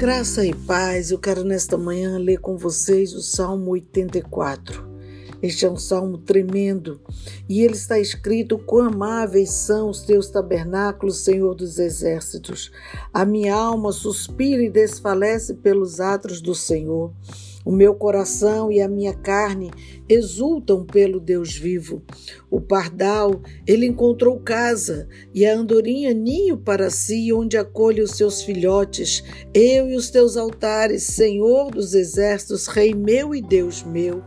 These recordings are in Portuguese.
Graça e paz, eu quero nesta manhã ler com vocês o Salmo 84. Este é um salmo tremendo e ele está escrito: Quão amáveis são os teus tabernáculos, Senhor dos exércitos. A minha alma suspira e desfalece pelos atos do Senhor. O meu coração e a minha carne exultam pelo Deus vivo. O pardal, ele encontrou casa, e a andorinha ninho para si, onde acolhe os seus filhotes. Eu e os teus altares, Senhor dos exércitos, Rei meu e Deus meu.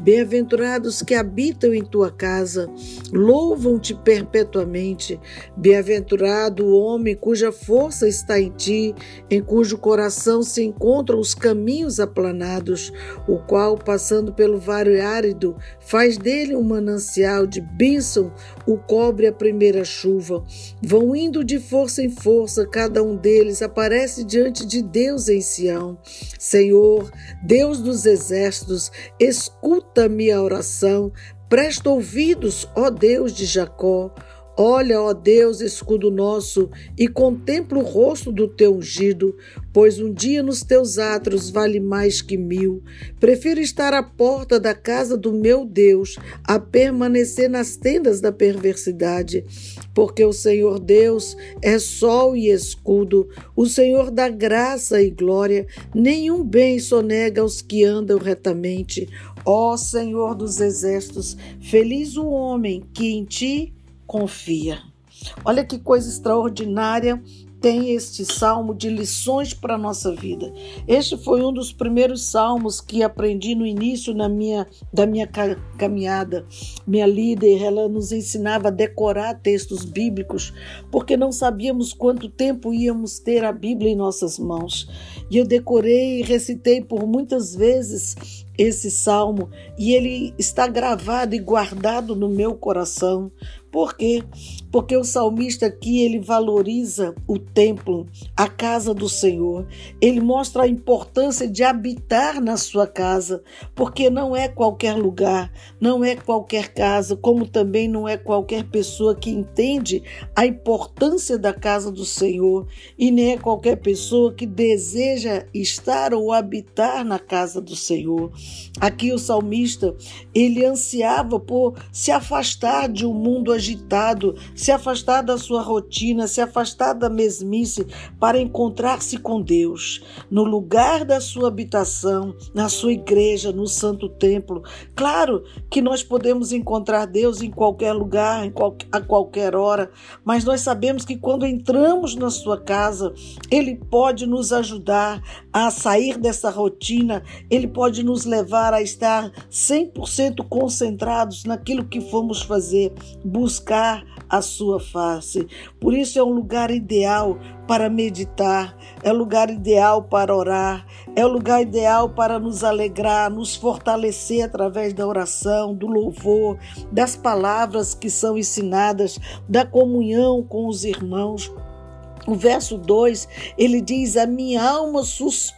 Bem-aventurados que habitam em tua casa, louvam-te perpetuamente. Bem-aventurado o homem cuja força está em ti, em cujo coração se encontram os caminhos aplanados, o qual, passando pelo vale árido, faz dele um manancial de bênção, o cobre a primeira chuva. Vão indo de força em força, cada um deles aparece diante de Deus em Sião. Senhor, Deus dos exércitos, escuta minha oração, presta ouvidos, ó Deus de Jacó. Olha, ó Deus, escudo nosso, e contempla o rosto do teu ungido, pois um dia nos teus atos vale mais que mil. Prefiro estar à porta da casa do meu Deus a permanecer nas tendas da perversidade, porque o Senhor Deus é sol e escudo, o Senhor dá graça e glória, nenhum bem sonega aos que andam retamente. Ó Senhor dos exércitos, feliz o homem que em ti confia. Olha que coisa extraordinária tem este salmo de lições para a nossa vida. Este foi um dos primeiros salmos que aprendi no início na minha, da minha caminhada. Minha líder, ela nos ensinava a decorar textos bíblicos, porque não sabíamos quanto tempo íamos ter a Bíblia em nossas mãos. E eu decorei e recitei por muitas vezes esse salmo e ele está gravado e guardado no meu coração. Por quê? Porque o salmista aqui ele valoriza o templo, a casa do Senhor. Ele mostra a importância de habitar na sua casa, porque não é qualquer lugar, não é qualquer casa, como também não é qualquer pessoa que entende a importância da casa do Senhor, e nem é qualquer pessoa que deseja estar ou habitar na casa do Senhor. Aqui o salmista, ele ansiava por se afastar de um mundo agitado, se afastar da sua rotina, se afastar da mesmice para encontrar-se com Deus, no lugar da sua habitação, na sua igreja, no santo templo. Claro que nós podemos encontrar Deus em qualquer lugar, em qual, a qualquer hora, mas nós sabemos que quando entramos na sua casa, ele pode nos ajudar a sair dessa rotina, ele pode nos levar a estar 100% concentrados naquilo que fomos fazer, buscar a sua face. Por isso é um lugar ideal para meditar, é o lugar ideal para orar, é o lugar ideal para nos alegrar, nos fortalecer através da oração, do louvor, das palavras que são ensinadas, da comunhão com os irmãos. O verso 2, ele diz: A minha alma suspira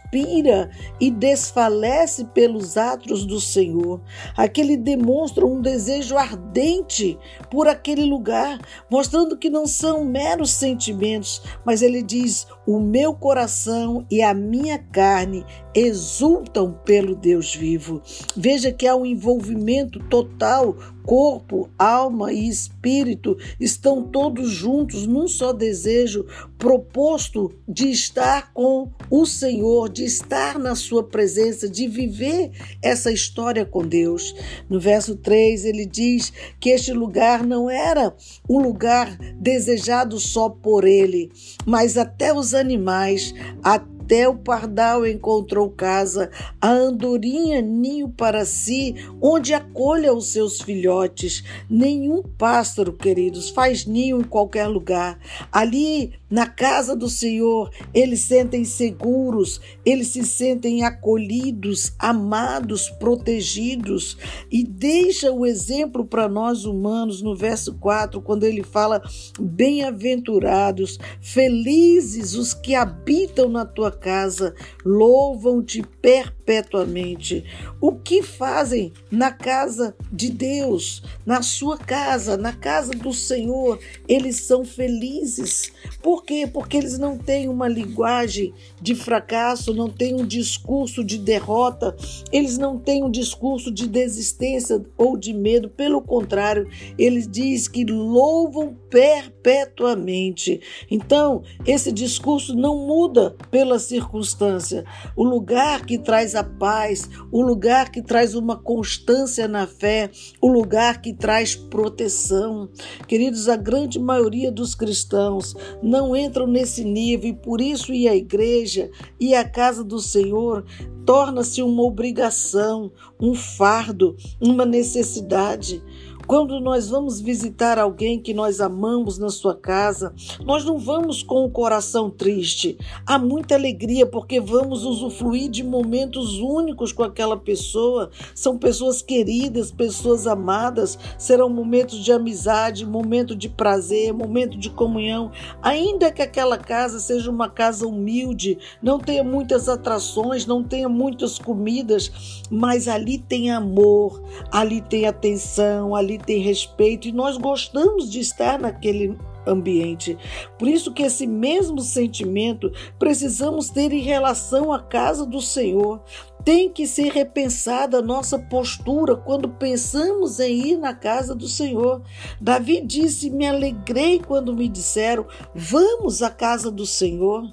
e desfalece pelos atos do Senhor. Aqui ele demonstra um desejo ardente por aquele lugar, mostrando que não são meros sentimentos, mas ele diz: O meu coração e a minha carne exultam pelo Deus vivo. Veja que há um envolvimento total corpo, alma e espírito estão todos juntos num só desejo proposto de estar com o Senhor, de estar na sua presença, de viver essa história com Deus. No verso 3, ele diz que este lugar não era um lugar desejado só por ele, mas até os animais, até até o pardal encontrou casa, a andorinha ninho para si, onde acolha os seus filhotes. Nenhum pássaro, queridos, faz ninho em qualquer lugar. Ali, na casa do Senhor, eles sentem seguros, eles se sentem acolhidos, amados, protegidos. E deixa o exemplo para nós humanos no verso 4, quando ele fala: Bem-aventurados, felizes os que habitam na tua casa louvam-te perpetuamente. O que fazem na casa de Deus, na sua casa, na casa do Senhor? Eles são felizes. Por quê? Porque eles não têm uma linguagem de fracasso, não têm um discurso de derrota, eles não têm um discurso de desistência ou de medo. Pelo contrário, eles diz que louvam perpetuamente. Então, esse discurso não muda pela circunstância. O lugar que traz a paz, o lugar que traz uma constância na fé, o lugar que traz proteção. Queridos, a grande maioria dos cristãos não entram nesse nível e por isso ir à igreja e à casa do Senhor torna-se uma obrigação, um fardo, uma necessidade. Quando nós vamos visitar alguém que nós amamos na sua casa, nós não vamos com o coração triste. Há muita alegria porque vamos usufruir de momentos únicos com aquela pessoa. São pessoas queridas, pessoas amadas. Serão momentos de amizade, momento de prazer, momento de comunhão. Ainda que aquela casa seja uma casa humilde, não tenha muitas atrações, não tenha muitas comidas, mas ali tem amor, ali tem atenção, ali tem respeito e nós gostamos de estar naquele ambiente. Por isso que esse mesmo sentimento precisamos ter em relação à casa do Senhor. Tem que ser repensada a nossa postura quando pensamos em ir na casa do Senhor. Davi disse: Me alegrei quando me disseram, vamos à casa do Senhor.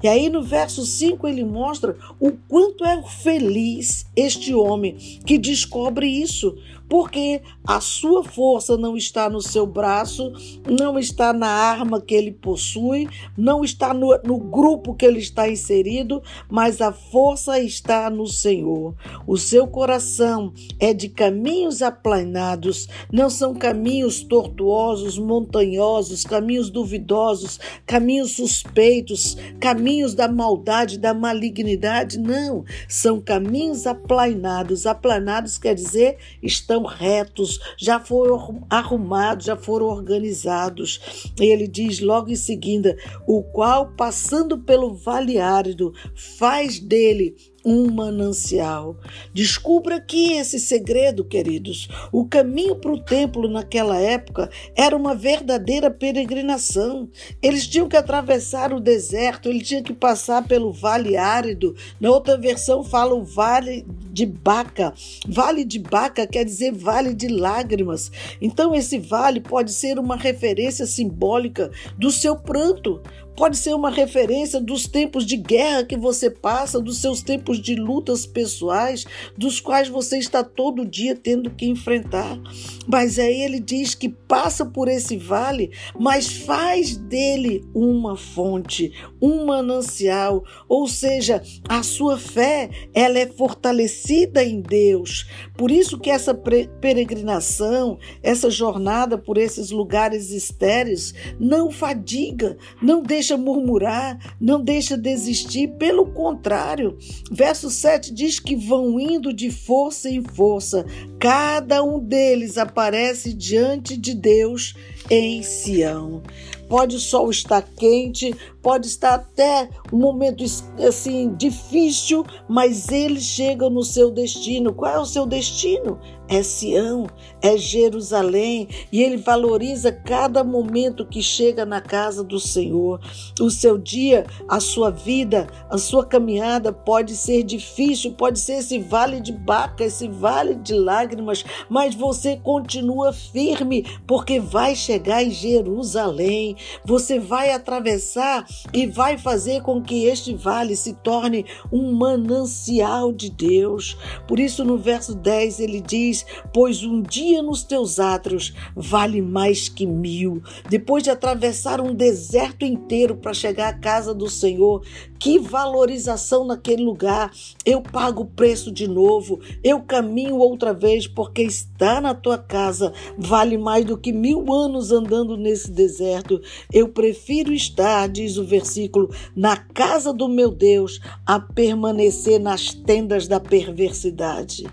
E aí no verso 5 ele mostra o quanto é feliz este homem que descobre isso, porque a sua força não está no seu braço, não está na arma que ele possui, não está no, no grupo que ele está inserido, mas a força está no Senhor. O seu coração é de caminhos aplanados, não são caminhos tortuosos, montanhosos, caminhos duvidosos, caminhos suspeitos, caminhos da maldade, da malignidade, não. São caminhos aplanados. Aplanados quer dizer estão retos, já foram arrumados, já foram organizados. E ele diz logo em seguida: o qual, passando pelo vale árido, faz dele um manancial. Descubra aqui esse segredo, queridos. O caminho para o templo naquela época era uma verdadeira peregrinação. Eles tinham que atravessar o deserto, eles tinham que passar pelo vale árido. Na outra versão fala o vale de Baca. Vale de Baca quer dizer vale de lágrimas. Então esse vale pode ser uma referência simbólica do seu pranto, Pode ser uma referência dos tempos de guerra que você passa, dos seus tempos de lutas pessoais, dos quais você está todo dia tendo que enfrentar. Mas aí ele diz que passa por esse vale, mas faz dele uma fonte, um manancial, ou seja, a sua fé, ela é fortalecida em Deus. Por isso que essa peregrinação, essa jornada por esses lugares estéreis não fadiga, não deixa deixa murmurar, não deixa desistir, pelo contrário. Verso 7 diz que vão indo de força em força, cada um deles aparece diante de Deus em Sião. Pode o sol estar quente, pode estar até um momento assim difícil, mas eles chegam no seu destino. Qual é o seu destino? É Sião, é Jerusalém, e ele valoriza cada momento que chega na casa do Senhor. O seu dia, a sua vida, a sua caminhada pode ser difícil, pode ser esse vale de baca, esse vale de lágrimas, mas você continua firme, porque vai chegar em Jerusalém. Você vai atravessar e vai fazer com que este vale se torne um manancial de Deus. Por isso, no verso 10, ele diz: Pois um dia nos teus átrios vale mais que mil. Depois de atravessar um deserto inteiro para chegar à casa do Senhor, que valorização naquele lugar. Eu pago o preço de novo, eu caminho outra vez, porque estar na tua casa vale mais do que mil anos andando nesse deserto. Eu prefiro estar, diz o versículo, na casa do meu Deus a permanecer nas tendas da perversidade.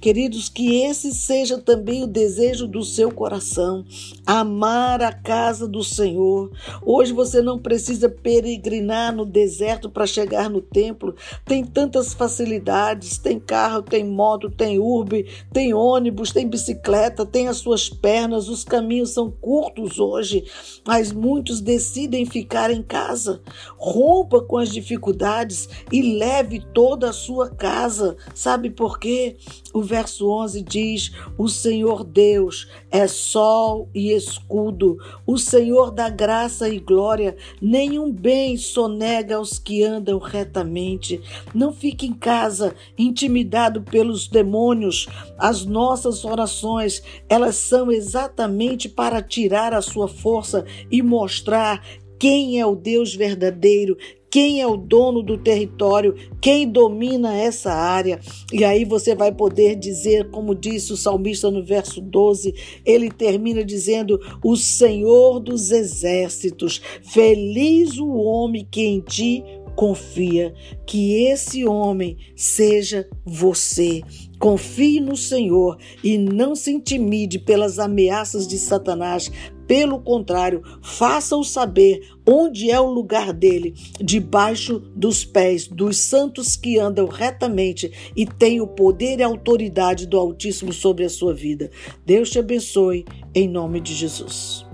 Queridos, que esse seja também o desejo do seu coração, amar a casa do Senhor. Hoje você não precisa peregrinar no deserto para chegar no templo. Tem tantas facilidades, tem carro, tem moto, tem urbe, tem ônibus, tem bicicleta, tem as suas pernas. Os caminhos são curtos hoje, mas muitos decidem ficar em casa. Rompa com as dificuldades e leve toda a sua casa. Sabe por quê? O verso 11 diz: O Senhor Deus é sol e escudo, o Senhor da graça e glória, nenhum bem sonega aos que andam retamente. Não fique em casa intimidado pelos demônios. As nossas orações, elas são exatamente para tirar a sua força e mostrar quem é o Deus verdadeiro, quem é o dono do território, quem domina essa área. E aí você vai poder dizer, como disse o salmista no verso 12, ele termina dizendo: O Senhor dos exércitos, feliz o homem que em ti confia, que esse homem seja você. Confie no Senhor e não se intimide pelas ameaças de Satanás. Pelo contrário, faça-o saber onde é o lugar dele, debaixo dos pés dos santos que andam retamente e têm o poder e autoridade do Altíssimo sobre a sua vida. Deus te abençoe, em nome de Jesus.